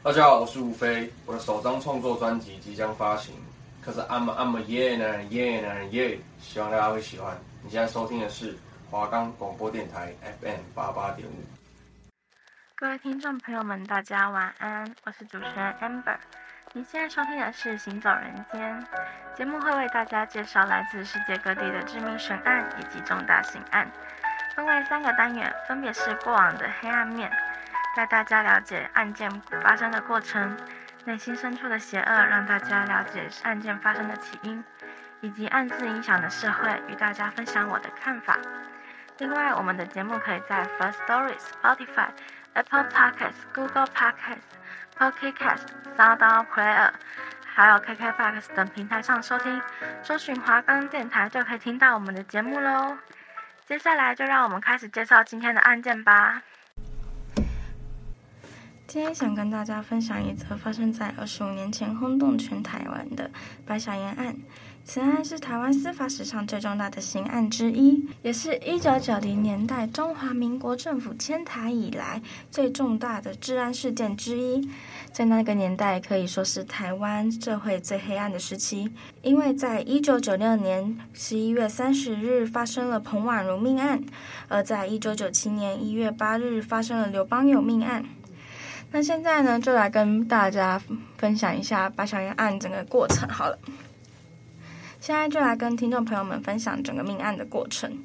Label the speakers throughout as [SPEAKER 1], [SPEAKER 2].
[SPEAKER 1] 大家好，我是吴飞，我的首张创作专辑即将发行，可是 I'm I'm a yeah 男人 yeah 男人 yeah，希望大家会喜欢。你现在收听的是华冈广播电台 FM 八八点五。
[SPEAKER 2] 各位听众朋友们，大家晚安，我是主持人 Amber。你现在收听的是《行走人间》节目，会为大家介绍来自世界各地的知名悬案以及重大刑案，分为三个单元，分别是过往的黑暗面。带大家了解案件发生的过程，内心深处的邪恶，让大家了解案件发生的起因，以及暗自影响的社会，与大家分享我的看法。另外，我们的节目可以在 First Stories、Spotify、Apple Podcasts、Google Podcasts、Pocket Casts、Sound Player，还有 KKBOX 等平台上收听。搜寻华冈电台就可以听到我们的节目喽。接下来就让我们开始介绍今天的案件吧。今天想跟大家分享一则发生在二十五年前轰动全台湾的白小燕案。此案是台湾司法史上最重大的刑案之一，也是一九九零年代中华民国政府迁台以来最重大的治安事件之一。在那个年代，可以说是台湾社会最黑暗的时期，因为在一九九六年十一月三十日发生了彭婉如命案，而在一九九七年一月八日发生了刘邦友命案。那现在呢，就来跟大家分享一下白小燕案整个过程好了。现在就来跟听众朋友们分享整个命案的过程。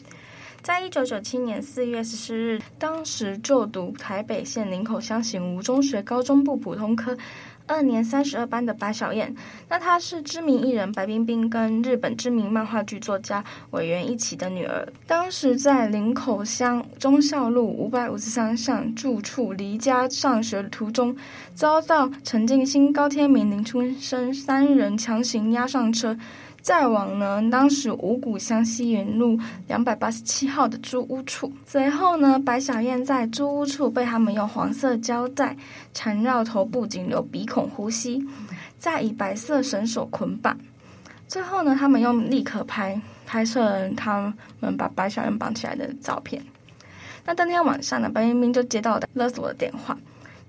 [SPEAKER 2] 在一九九七年四月十四日，当时就读台北县林口乡行吴中学高中部普通科。二年三十二班的白小燕，那她是知名艺人白冰冰跟日本知名漫画剧作家委员一起的女儿。当时在林口乡忠孝路五百五十三巷住处离家上学途中，遭到陈进兴、高天明、林春生三人强行押上车。再往呢，当时五股乡西园路两百八十七号的租屋处，随后呢，白小燕在租屋处被他们用黄色胶带缠绕头部，仅留鼻孔呼吸，再以白色绳索捆绑。最后呢，他们用立可拍拍摄了他们把白小燕绑起来的照片。那当天晚上呢，白冰冰就接到勒索的电话，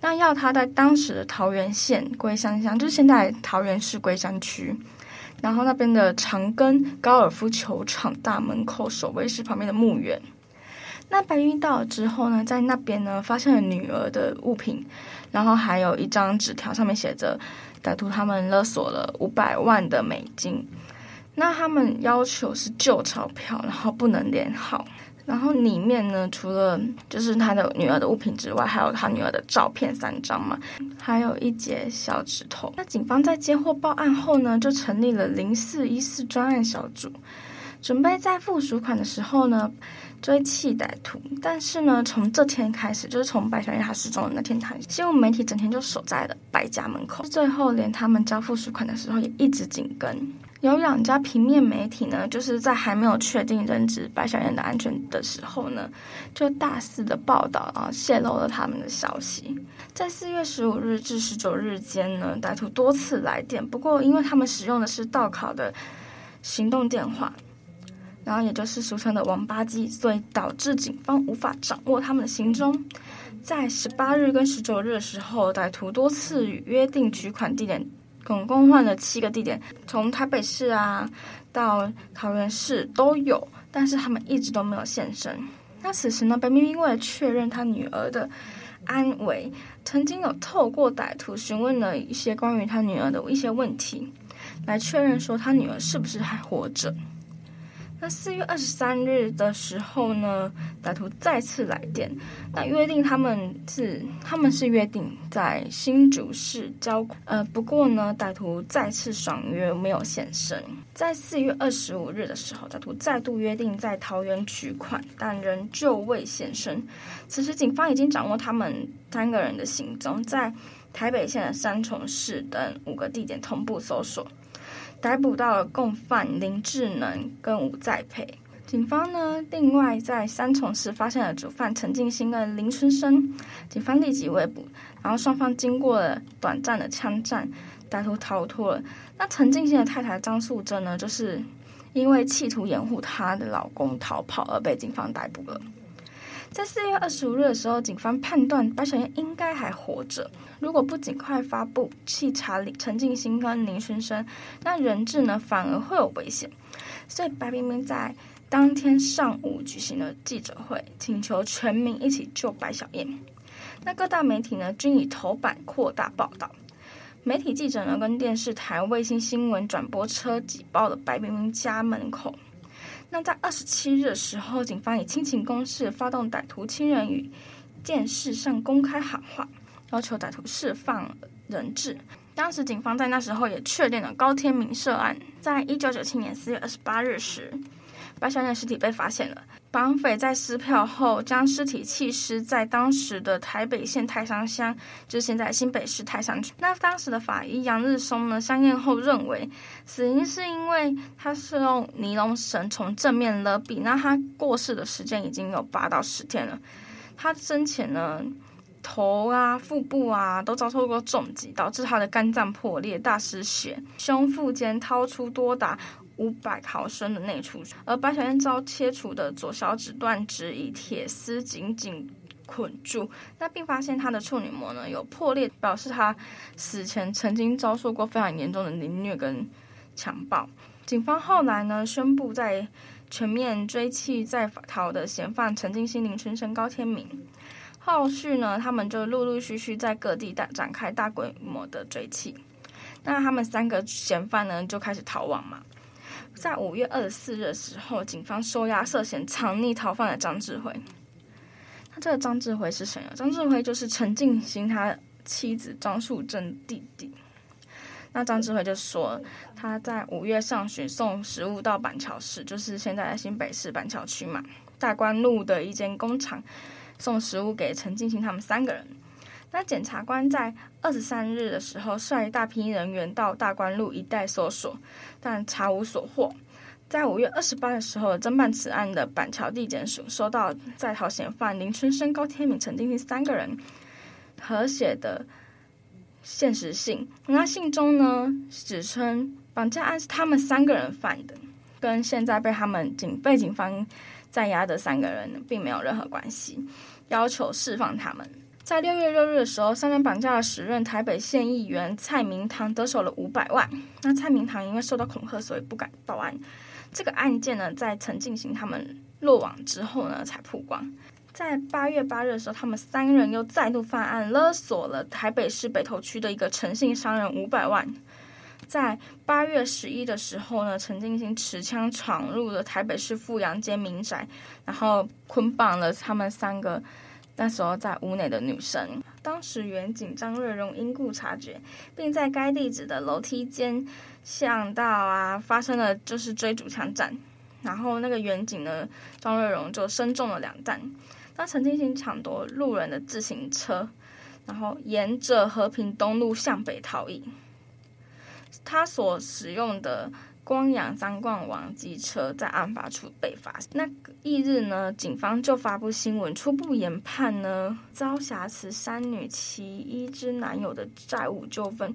[SPEAKER 2] 那要他在当时的桃园县龟山乡，就是现在桃园市龟山区。然后那边的长庚高尔夫球场大门口守卫室旁边的墓园，那白云到了之后呢，在那边呢发现了女儿的物品，然后还有一张纸条，上面写着歹徒他们勒索了五百万的美金，那他们要求是旧钞票，然后不能连号。然后里面呢，除了就是他的女儿的物品之外，还有他女儿的照片三张嘛，还有一截小指头。那警方在接获报案后呢，就成立了零四一四专案小组，准备在付赎款的时候呢追缉歹徒。但是呢，从这天开始，就是从白小燕她失踪的那天开始，新闻媒体整天就守在了白家门口，最后连他们交付赎款的时候也一直紧跟。有两家平面媒体呢，就是在还没有确定人质白小燕的安全的时候呢，就大肆的报道啊，泄露了他们的消息。在四月十五日至十九日间呢，歹徒多次来电，不过因为他们使用的是盗拷的行动电话，然后也就是俗称的王八机，所以导致警方无法掌握他们的行踪。在十八日跟十九日的时候，歹徒多次与约定取款地点。总共换了七个地点，从台北市啊到桃园市都有，但是他们一直都没有现身。那此时呢，白冰冰为了确认他女儿的安危，曾经有透过歹徒询问了一些关于他女儿的一些问题，来确认说他女儿是不是还活着。那四月二十三日的时候呢，歹徒再次来电，那约定他们是他们是约定在新竹市交，呃，不过呢，歹徒再次爽约没有现身。在四月二十五日的时候，歹徒再度约定在桃园取款，但仍旧未现身。此时警方已经掌握他们三个人的行踪，在台北县的三重市等五个地点同步搜索。逮捕到了共犯林志能跟吴在培，警方呢，另外在三重市发现了主犯陈进兴跟林春生，警方立即围捕，然后双方经过了短暂的枪战，歹徒逃脱了。那陈进兴的太太张素贞呢，就是因为企图掩护她的老公逃跑而被警方逮捕了。在四月二十五日的时候，警方判断白小燕应该还活着。如果不尽快发布稽查陈进兴跟林春生，那人质呢反而会有危险。所以白冰冰在当天上午举行了记者会，请求全民一起救白小燕。那各大媒体呢均以头版扩大报道。媒体记者呢跟电视台卫星新闻转播车挤爆了白冰冰家门口。那在二十七日的时候，警方以亲情攻势发动歹徒亲人与电视上公开喊话，要求歹徒释放人质。当时警方在那时候也确定了高天明涉案。在一九九七年四月二十八日时，白小燕尸体被发现了。绑匪在撕票后，将尸体弃尸在当时的台北县太商乡，就是现在新北市太商区。那当时的法医杨日松呢，相验后认为死因是因为他是用尼龙绳从正面勒毙。那他过世的时间已经有八到十天了。他生前呢，头啊、腹部啊都遭受过重击，导致他的肝脏破裂、大失血，胸腹间掏出多达。五百毫升的内出血，而白小燕遭切除的左小指断指以铁丝紧紧捆住，那并发现她的处女膜呢有破裂，表示她死前曾经遭受过非常严重的凌虐跟强暴。警方后来呢宣布在全面追缉在逃的嫌犯陈进兴、林春生、高天明。后续呢，他们就陆陆续续在各地大展开大规模的追缉。那他们三个嫌犯呢就开始逃亡嘛。在五月二十四日的时候，警方收押涉嫌藏匿逃犯的张志辉。那这个张志辉是谁呢？张志辉就是陈进兴他妻子张树贞弟弟。那张志辉就说，他在五月上旬送食物到板桥市，就是现在的新北市板桥区嘛，大观路的一间工厂，送食物给陈进兴他们三个人。那检察官在二十三日的时候，率一大批人员到大观路一带搜索，但查无所获。在五月二十八的时候，侦办此案的板桥地检署收到在逃嫌犯林春生、高天明、陈进兴三个人合写的现实信。那信中呢，指称绑架案是他们三个人犯的，跟现在被他们警被警方在押的三个人并没有任何关系，要求释放他们。在六月六日的时候，三人绑架了时任台北县议员蔡明堂，得手了五百万。那蔡明堂因为受到恐吓，所以不敢报案。这个案件呢，在陈进兴他们落网之后呢，才曝光。在八月八日的时候，他们三人又再度犯案，勒索了台北市北投区的一个陈姓商人五百万。在八月十一的时候呢，陈进兴持枪闯入了台北市富阳街民宅，然后捆绑了他们三个。那时候在屋内的女生，当时员警张瑞荣因故察觉，并在该地址的楼梯间巷道啊发生了就是追逐枪战，然后那个员警呢张瑞荣就身中了两弹。那陈进兴抢夺路人的自行车，然后沿着和平东路向北逃逸。他所使用的。光阳三冠王机车在案发处被发现。那翌日呢，警方就发布新闻，初步研判呢，遭挟持三女其一之男友的债务纠纷，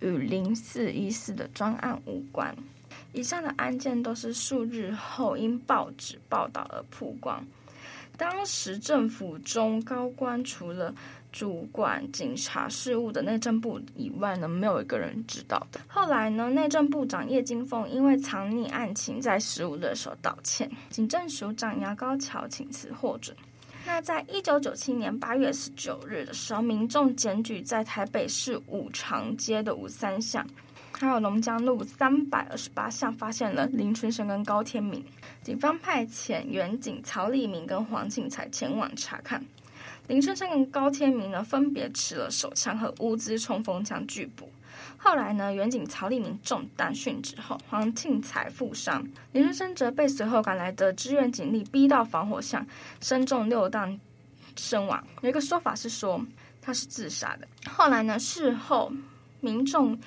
[SPEAKER 2] 与零四一四的专案无关。以上的案件都是数日后因报纸报道而曝光。当时政府中高官除了主管警察事务的内政部以外呢，没有一个人知道的。后来呢，内政部长叶金凤因为藏匿案情，在十五日的时候道歉，警政署长姚高桥请辞获准。那在一九九七年八月十九日的时候，民众检举在台北市五常街的五三巷，还有龙江路三百二十八巷，发现了林春生跟高天明。警方派遣员警曹立明跟黄庆才前往查看。林春生跟高天明呢，分别持了手枪和乌兹冲锋枪拒捕。后来呢，原警曹立明中弹殉职后，黄庆才负伤，林春生则被随后赶来的支援警力逼到防火巷，身中六弹身亡。有一个说法是说他是自杀的。后来呢，事后民众。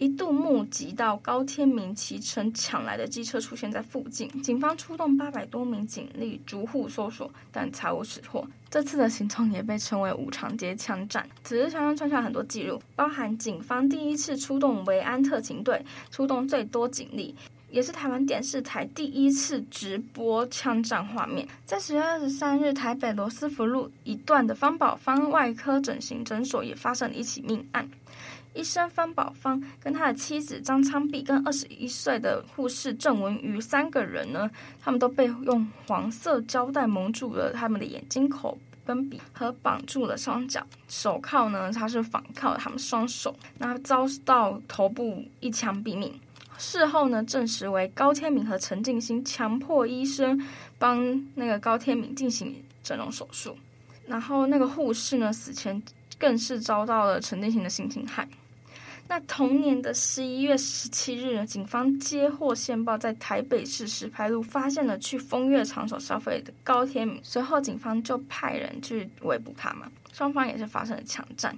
[SPEAKER 2] 一度目击到高天明骑乘抢来的机车出现在附近，警方出动八百多名警力逐户搜索，但查无此获。这次的行动也被称为五常街枪战。此次枪战创下很多纪录，包含警方第一次出动维安特勤队，出动最多警力，也是台湾电视台第一次直播枪战画面。在十月二十三日，台北罗斯福路一段的方宝芳外科整形诊所也发生了一起命案。医生方宝芳跟他的妻子张昌碧跟二十一岁的护士郑文瑜三个人呢，他们都被用黄色胶带蒙住了他们的眼睛、口跟鼻，和绑住了双脚。手铐呢，他是反铐他们双手，那遭到头部一枪毙命。事后呢，证实为高天明和陈静心强迫医生帮那个高天明进行整容手术，然后那个护士呢，死前更是遭到了陈定兴的性侵害。那同年的十一月十七日呢，警方接获线报，在台北市石牌路发现了去风月场所消费的高天明，随后警方就派人去围捕他嘛，双方也是发生了枪战，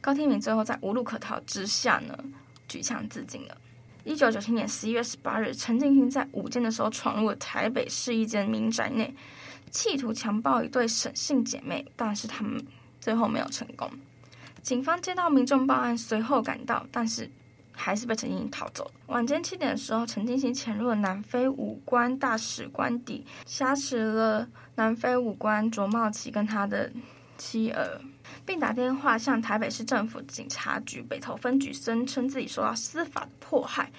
[SPEAKER 2] 高天明最后在无路可逃之下呢，举枪自尽了。一九九七年十一月十八日，陈进兴在午间的时候闯入了台北市一间民宅内，企图强暴一对沈姓姐妹，但是他们最后没有成功。警方接到民众报案，随后赶到，但是还是被陈进兴逃走。晚间七点的时候，陈进兴潜入了南非武官大使官邸，挟持了南非武官卓茂奇跟他的妻儿。并打电话向台北市政府警察局北投分局声称自己受到司法的迫害，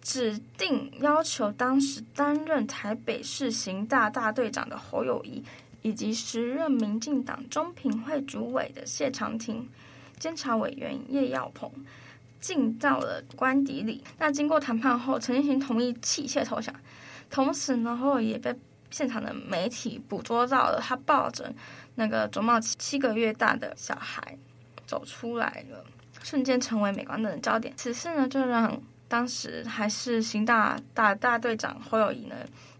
[SPEAKER 2] 指定要求当时担任台北市刑大大队长的侯友谊，以及时任民进党中评会主委的谢长廷、监察委员叶耀鹏进到了官邸里。那经过谈判后，陈进兴同意弃械投降，同时呢，后也被现场的媒体捕捉到了他抱着。那个卓茂七个月大的小孩走出来了，瞬间成为美光灯的焦点。此事呢，就让当时还是刑大大大队长侯友宜呢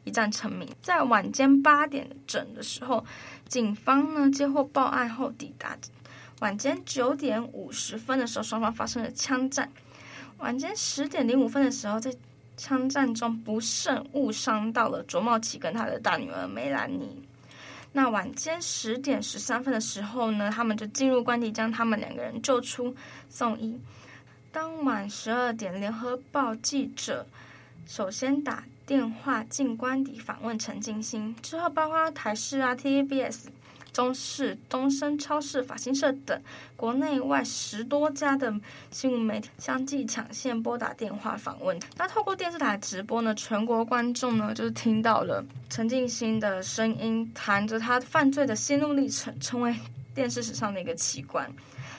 [SPEAKER 2] 一战成名。在晚间八点整的时候，警方呢接获报案后抵达。晚间九点五十分的时候，双方发生了枪战。晚间十点零五分的时候，在枪战中不慎误伤到了卓茂奇跟他的大女儿梅兰妮。那晚间十点十三分的时候呢，他们就进入官邸，将他们两个人救出送医。当晚十二点，联合报记者首先打电话进官邸访问陈静心，之后包括台视啊、TVBS。中视、东升超市、法新社等国内外十多家的新闻媒体相继抢线拨打电话访问。那透过电视台直播呢，全国观众呢就是听到了陈静心的声音，谈着他犯罪的心路历程，成为电视史上的一个奇观。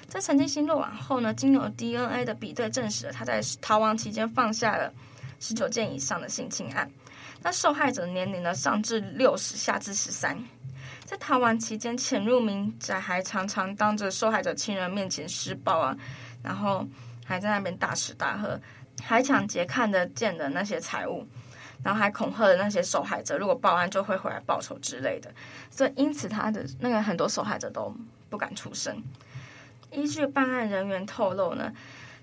[SPEAKER 2] 在陈静心落网后呢，经由 DNA 的比对证实了他在逃亡期间放下了十九件以上的性侵案。那受害者年龄呢上至六十，下至十三。在逃亡期间潜入民宅，还常常当着受害者亲人面前施暴啊，然后还在那边大吃大喝，还抢劫看得见的那些财物，然后还恐吓了那些受害者，如果报案就会回来报仇之类的。所以因此他的那个很多受害者都不敢出声。依据办案人员透露呢。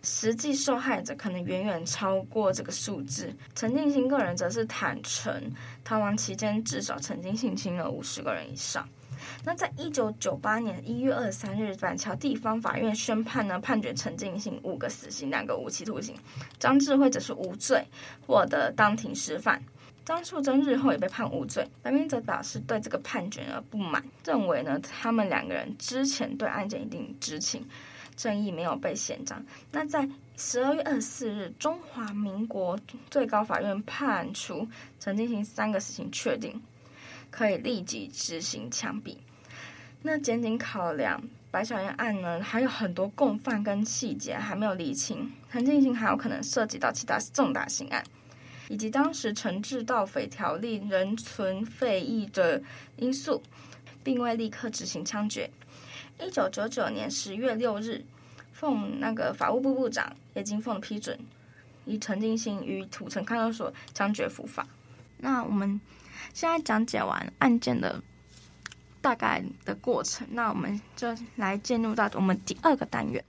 [SPEAKER 2] 实际受害者可能远远超过这个数字。陈进兴个人则是坦承，逃亡期间至少曾经性侵了五十个人以上。那在一九九八年一月二十三日，板桥地方法院宣判呢，判决陈进兴五个死刑，两个无期徒刑。张智慧则是无罪，获得当庭释放。张树珍日后也被判无罪。白明则表示对这个判决呢不满，认为呢他们两个人之前对案件一定知情。正义没有被宪章。那在十二月二十四日，中华民国最高法院判处陈进兴三个死刑确定，可以立即执行枪毙。那检警考量白小燕案呢，还有很多共犯跟细节还没有厘清，陈进兴还有可能涉及到其他重大刑案，以及当时惩治盗匪条例仍存废议的因素，并未立刻执行枪决。一九九九年十月六日，奉那个法务部部长叶金凤的批准，以陈进兴于土城看守所枪决伏法。那我们现在讲解完案件的大概的过程，那我们就来进入到我们第二个单元。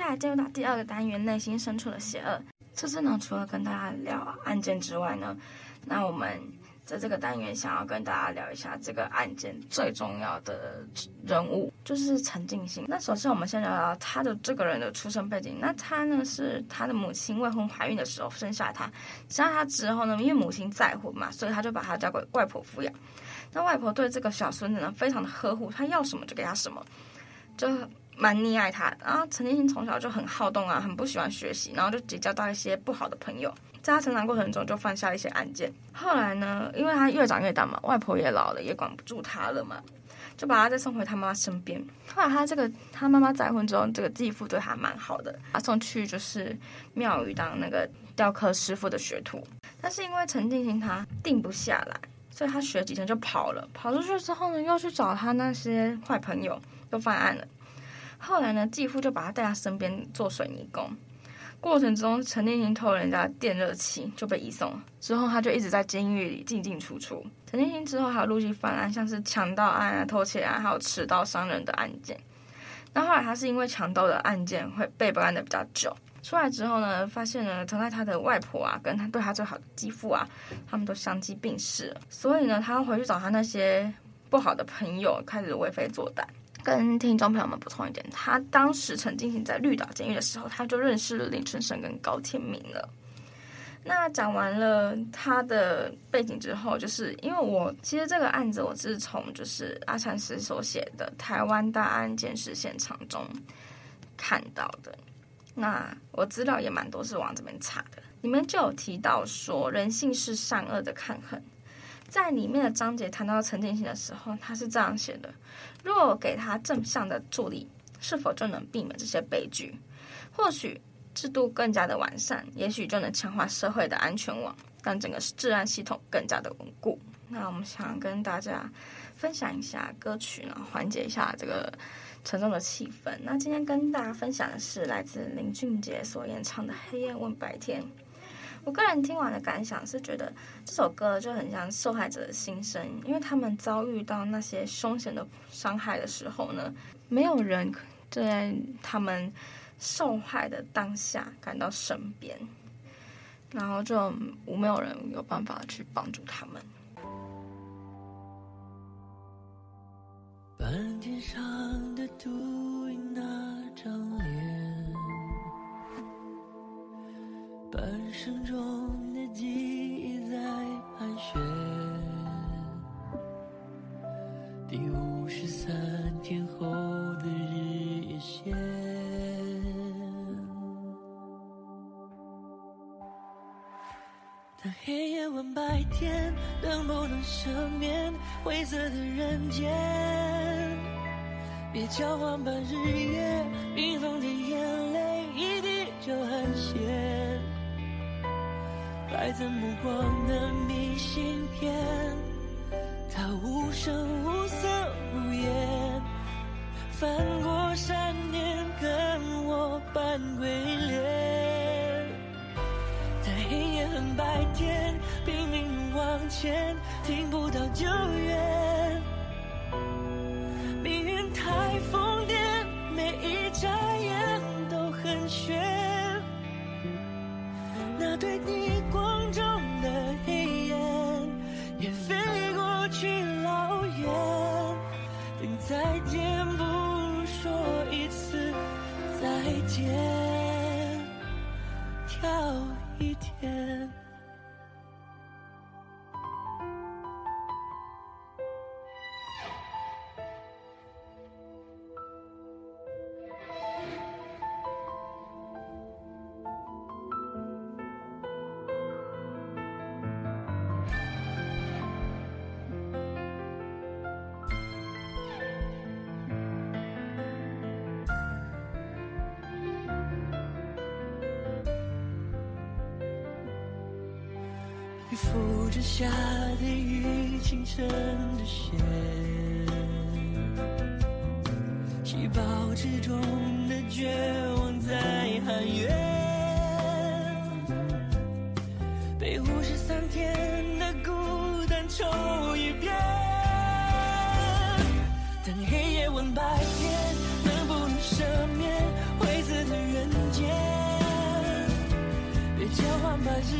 [SPEAKER 2] 接下来进入到第二个单元，内心深处的邪恶。这次呢，除了跟大家聊案件之外呢，那我们在这个单元，想要跟大家聊一下这个案件最重要的人物，就是陈静心。那首先，我们先聊聊他的这个人的出生背景。那他呢，是他的母亲未婚怀孕的时候生下他，生下他之后呢，因为母亲再婚嘛，所以他就把他交给外婆抚养。那外婆对这个小孙子呢，非常的呵护，他要什么就给他什么，就蛮溺爱他。然后陈进兴从小就很好动啊，很不喜欢学习，然后就结交到一些不好的朋友。在他成长过程中，就犯下一些案件。后来呢，因为他越长越大嘛，外婆也老了，也管不住他了嘛，就把他再送回他妈妈身边。后来他这个他妈妈再婚之后，这个继父对他蛮好的，他送去就是庙宇当那个雕刻师傅的学徒。但是因为陈静心他定不下来，所以他学几天就跑了。跑出去之后呢，又去找他那些坏朋友，又犯案了。后来呢，继父就把他带他身边做水泥工。过程中，陈念心偷人家电热器就被移送了。之后，他就一直在监狱里进进出出。陈念心之后还陆续犯案，像是强盗案啊、偷窃案，还有持刀伤人的案件。那后来他是因为强盗的案件会被办的比较久，出来之后呢，发现呢，疼爱他的外婆啊，跟他对他最好的继父啊，他们都相继病逝了。所以呢，他回去找他那些不好的朋友，开始为非作歹。跟听众朋友们补充一点，他当时陈进兴在绿岛监狱的时候，他就认识了林春生跟高天明了。那讲完了他的背景之后，就是因为我其实这个案子我是从就是阿禅师所写的《台湾大案鉴识现场》中看到的。那我资料也蛮多是往这边查的，里面就有提到说人性是善恶的抗衡。在里面的章节谈到陈进兴的时候，他是这样写的：若给他正向的助力，是否就能避免这些悲剧？或许制度更加的完善，也许就能强化社会的安全网，让整个治安系统更加的稳固。那我们想跟大家分享一下歌曲呢，缓解一下这个沉重的气氛。那今天跟大家分享的是来自林俊杰所演唱的《黑夜问白天》。我个人听完的感想是，觉得这首歌就很像受害者的心声，因为他们遭遇到那些凶险的伤害的时候呢，没有人就在他们受害的当下赶到身边，然后就没有人有办法去帮助他们。
[SPEAKER 3] 半天上的秃鹰那张脸。半生中的记忆在盘旋，第五十三天后的日夜线。当黑夜问白天，能不能赦免灰色的人间？别交换吧，日夜冰封的来自目光的明信片，它无声无色无言，翻过山巅跟我扮鬼脸，在黑夜和白天拼命往前，听不到救援，命运太疯癫，每一眨眼都很悬，那对你。中的黑夜也飞过去老远等再见不如说一次再见跳真，的雪，细胞之中的绝望在喊冤，被五十三天的孤单抽一遍。等黑夜问白天，能不能赦免灰色的人间？别交换吧，日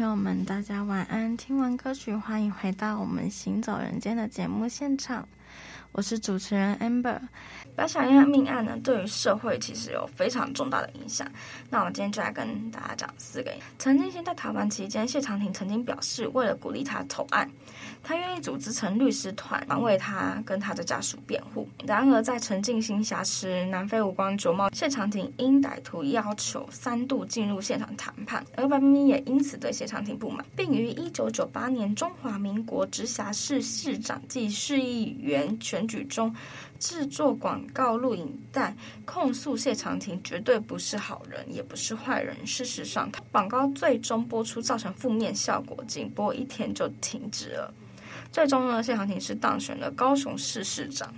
[SPEAKER 2] 朋友们，大家晚安。听完歌曲，欢迎回到我们行走人间的节目现场。我是主持人 Amber。白小燕命案呢，对于社会其实有非常重大的影响。那我今天就来跟大家讲四个。曾经先在逃亡期间，谢长廷曾经表示，为了鼓励他投案，他愿意组织成律师团，为他跟他的家属辩护。然而，在陈静心挟持南非无关卓茂，谢长廷因歹徒要求三度进入现场谈判，而白冰冰也因此对谢长廷不满，并于一九九八年中华民国直辖市市长暨市议员选举中。制作广告录影带，控诉谢长廷绝对不是好人，也不是坏人。事实上，广告最终播出造成负面效果，仅播一天就停止了。最终呢，谢长廷是当选了高雄市市长。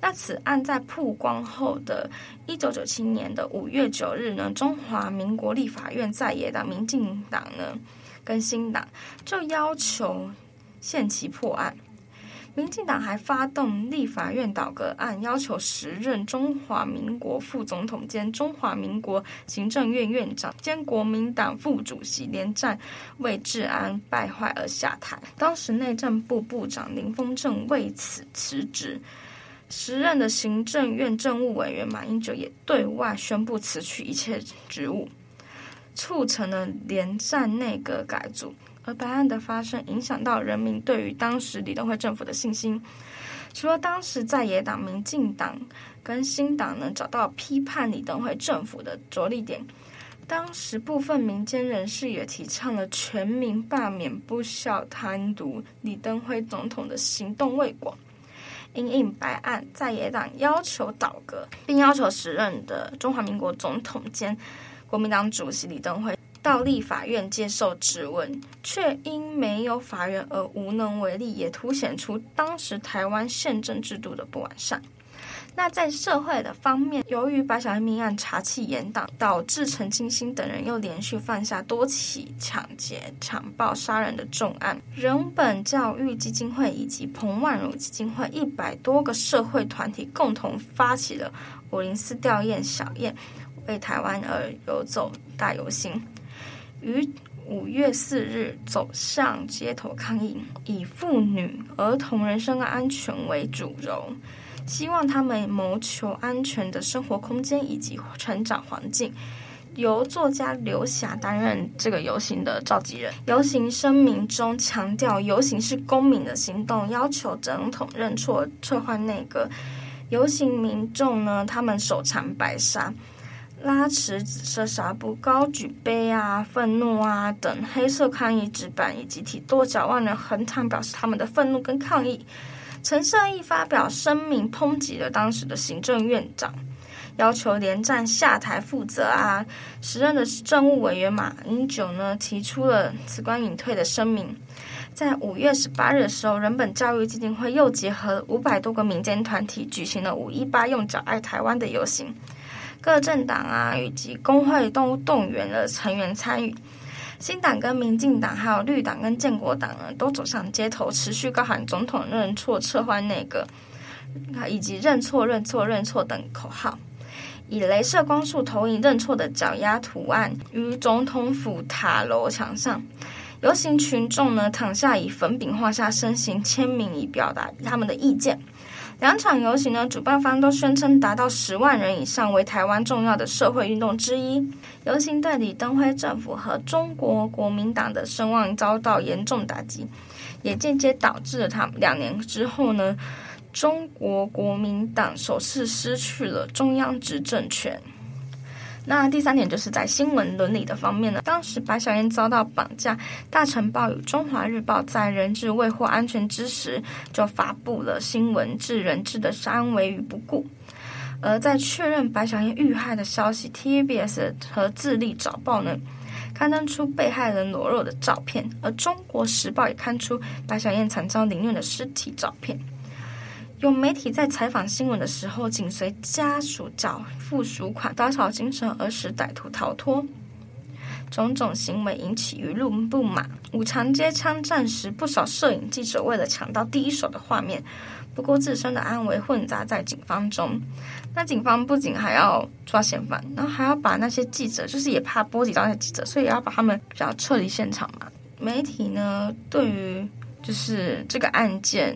[SPEAKER 2] 那此案在曝光后的一九九七年的五月九日呢，中华民国立法院在野党民进党呢跟新党就要求限期破案。民进党还发动立法院倒阁案，要求时任中华民国副总统兼中华民国行政院院长兼国民党副主席连战为治安败坏而下台。当时内政部部长林峰正为此辞职，时任的行政院政务委员马英九也对外宣布辞去一切职务，促成了连战内阁改组。而白案的发生，影响到人民对于当时李登辉政府的信心。除了当时在野党民进党跟新党能，找到批判李登辉政府的着力点，当时部分民间人士也提倡了全民罢免不肖贪渎李登辉总统的行动未果。因应白案，在野党要求倒阁，并要求时任的中华民国总统兼国民党主席李登辉。到立法院接受质问，却因没有法院而无能为力，也凸显出当时台湾宪政制度的不完善。那在社会的方面，由于白小燕命案查气严党，导致陈进兴等人又连续犯下多起抢劫、强暴、杀人的重案。人本教育基金会以及彭万如基金会一百多个社会团体共同发起了五零四吊唁小燕，为台湾而游走大游行。于五月四日走上街头抗议，以妇女、儿童人身安全为主轴，希望他们谋求安全的生活空间以及成长环境。由作家刘霞担任这个游行的召集人。游行声明中强调，游行是公民的行动，要求总统认错、撤换内阁。游行民众呢，他们手缠白纱。拉持紫色纱布，高举杯啊、愤怒啊等黑色抗议纸板，以及提多角万人横躺，表示他们的愤怒跟抗议。陈设义发表声明，抨击了当时的行政院长，要求连战下台负责啊。时任的政务委员马英九呢，提出了辞官隐退的声明。在五月十八日的时候，人本教育基金会又结合五百多个民间团体，举行了五一八用脚爱台湾的游行。各政党啊，以及工会都动员了成员参与。新党跟民进党，还有绿党跟建国党呢，都走上街头，持续高喊“总统认错，撤换内阁”，以及“认错，认错，认错”等口号，以镭射光束投影认错的脚丫图案于总统府塔楼墙上。游行群众呢，躺下以粉饼画下身形签名，以表达他们的意见。两场游行呢，主办方都宣称达到十万人以上，为台湾重要的社会运动之一。游行对李登辉政府和中国国民党的声望遭到严重打击，也间接导致了他们两年之后呢，中国国民党首次失去了中央执政权。那第三点就是在新闻伦理的方面呢，当时白小燕遭到绑架，大成报与中华日报在人质未获安全之时，就发布了新闻置人质的安危于不顾。而在确认白小燕遇害的消息 TBS 和自立早报呢，刊登出被害人裸露的照片，而中国时报也刊出白小燕惨遭凌虐的尸体照片。有媒体在采访新闻的时候，紧随家属缴付赎款，打草惊蛇而使歹徒逃脱，种种行为引起舆论不满。五常街枪战时，不少摄影记者为了抢到第一手的画面，不顾自身的安危，混杂在警方中。那警方不仅还要抓嫌犯，然后还要把那些记者，就是也怕波及到那些记者，所以也要把他们比较撤离现场嘛。媒体呢，对于就是这个案件。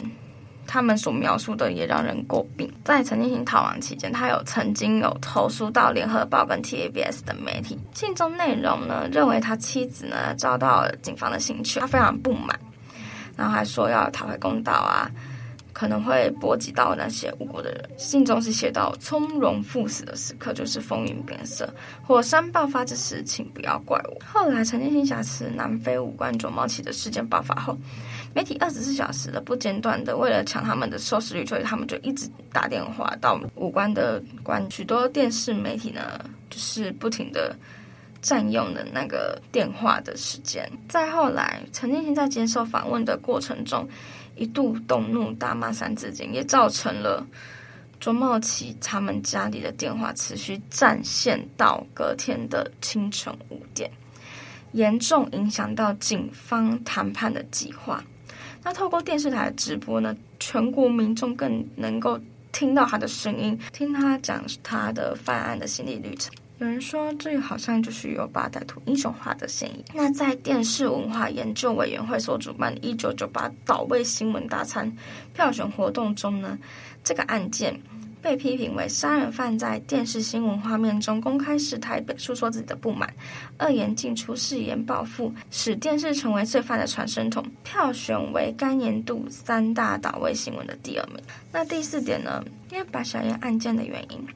[SPEAKER 2] 他们所描述的也让人诟病。在陈进兴逃亡期间，他有曾经有投诉到联合报跟 TVBS 的媒体，信中内容呢，认为他妻子呢遭到警方的刑求，他非常不满，然后还说要讨回公道啊，可能会波及到那些无辜的人。信中是写到从容赴死的时刻就是风云变色，火山爆发之时，请不要怪我。后来陈进兴挟持南非武官卓茂奇的事件爆发后。媒体二十四小时的不间断的，为了抢他们的收视率，所以他们就一直打电话到五官的官。许多电视媒体呢，就是不停的占用了那个电话的时间。再后来，陈建兴在接受访问的过程中，一度动怒大骂三字经，也造成了卓茂奇他们家里的电话持续占线到隔天的清晨五点，严重影响到警方谈判的计划。那透过电视台的直播呢，全国民众更能够听到他的声音，听他讲他的犯案的心理旅程。有人说，这好像就是有把歹徒英雄化的嫌疑。那在电视文化研究委员会所主办的“一九九八岛位新闻大餐”票选活动中呢，这个案件。被批评为杀人犯在电视新闻画面中公开示态，诉说自己的不满，恶言进出，誓言报复，使电视成为罪犯的传声筒。票选为该年度三大岛位新闻的第二名。那第四点呢？因为白小燕案件的原因，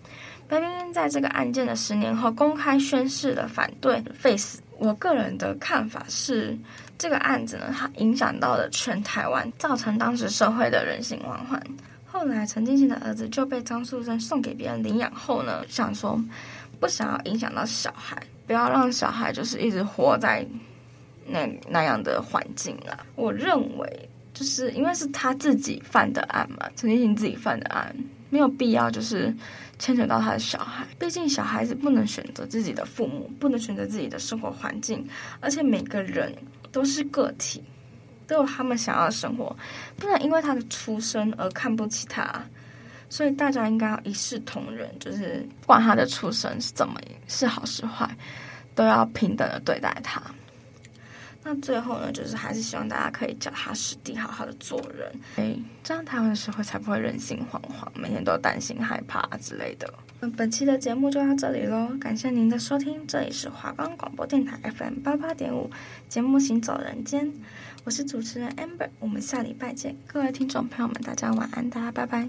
[SPEAKER 2] 白冰冰在这个案件的十年后公开宣誓了反对 Face。我个人的看法是，这个案子呢，它影响到了全台湾，造成当时社会的人心惶惶。后来，陈进兴的儿子就被张素贞送给别人领养后呢，想说不想要影响到小孩，不要让小孩就是一直活在那那样的环境啊。我认为，就是因为是他自己犯的案嘛，陈进兴自己犯的案，没有必要就是牵扯到他的小孩。毕竟小孩子不能选择自己的父母，不能选择自己的生活环境，而且每个人都是个体。都有他们想要的生活，不能因为他的出身而看不起他，所以大家应该要一视同仁，就是不管他的出身是怎么是好是坏，都要平等的对待他。那最后呢，就是还是希望大家可以脚踏实地，好好的做人，哎，这样台湾的社会才不会人心惶惶，每天都担心害怕之类的。那本期的节目就到这里喽，感谢您的收听，这里是华冈广播电台 FM 八八点五，节目行走人间。我是主持人 Amber，我们下礼拜见，各位听众朋友们，大家晚安，大家拜拜。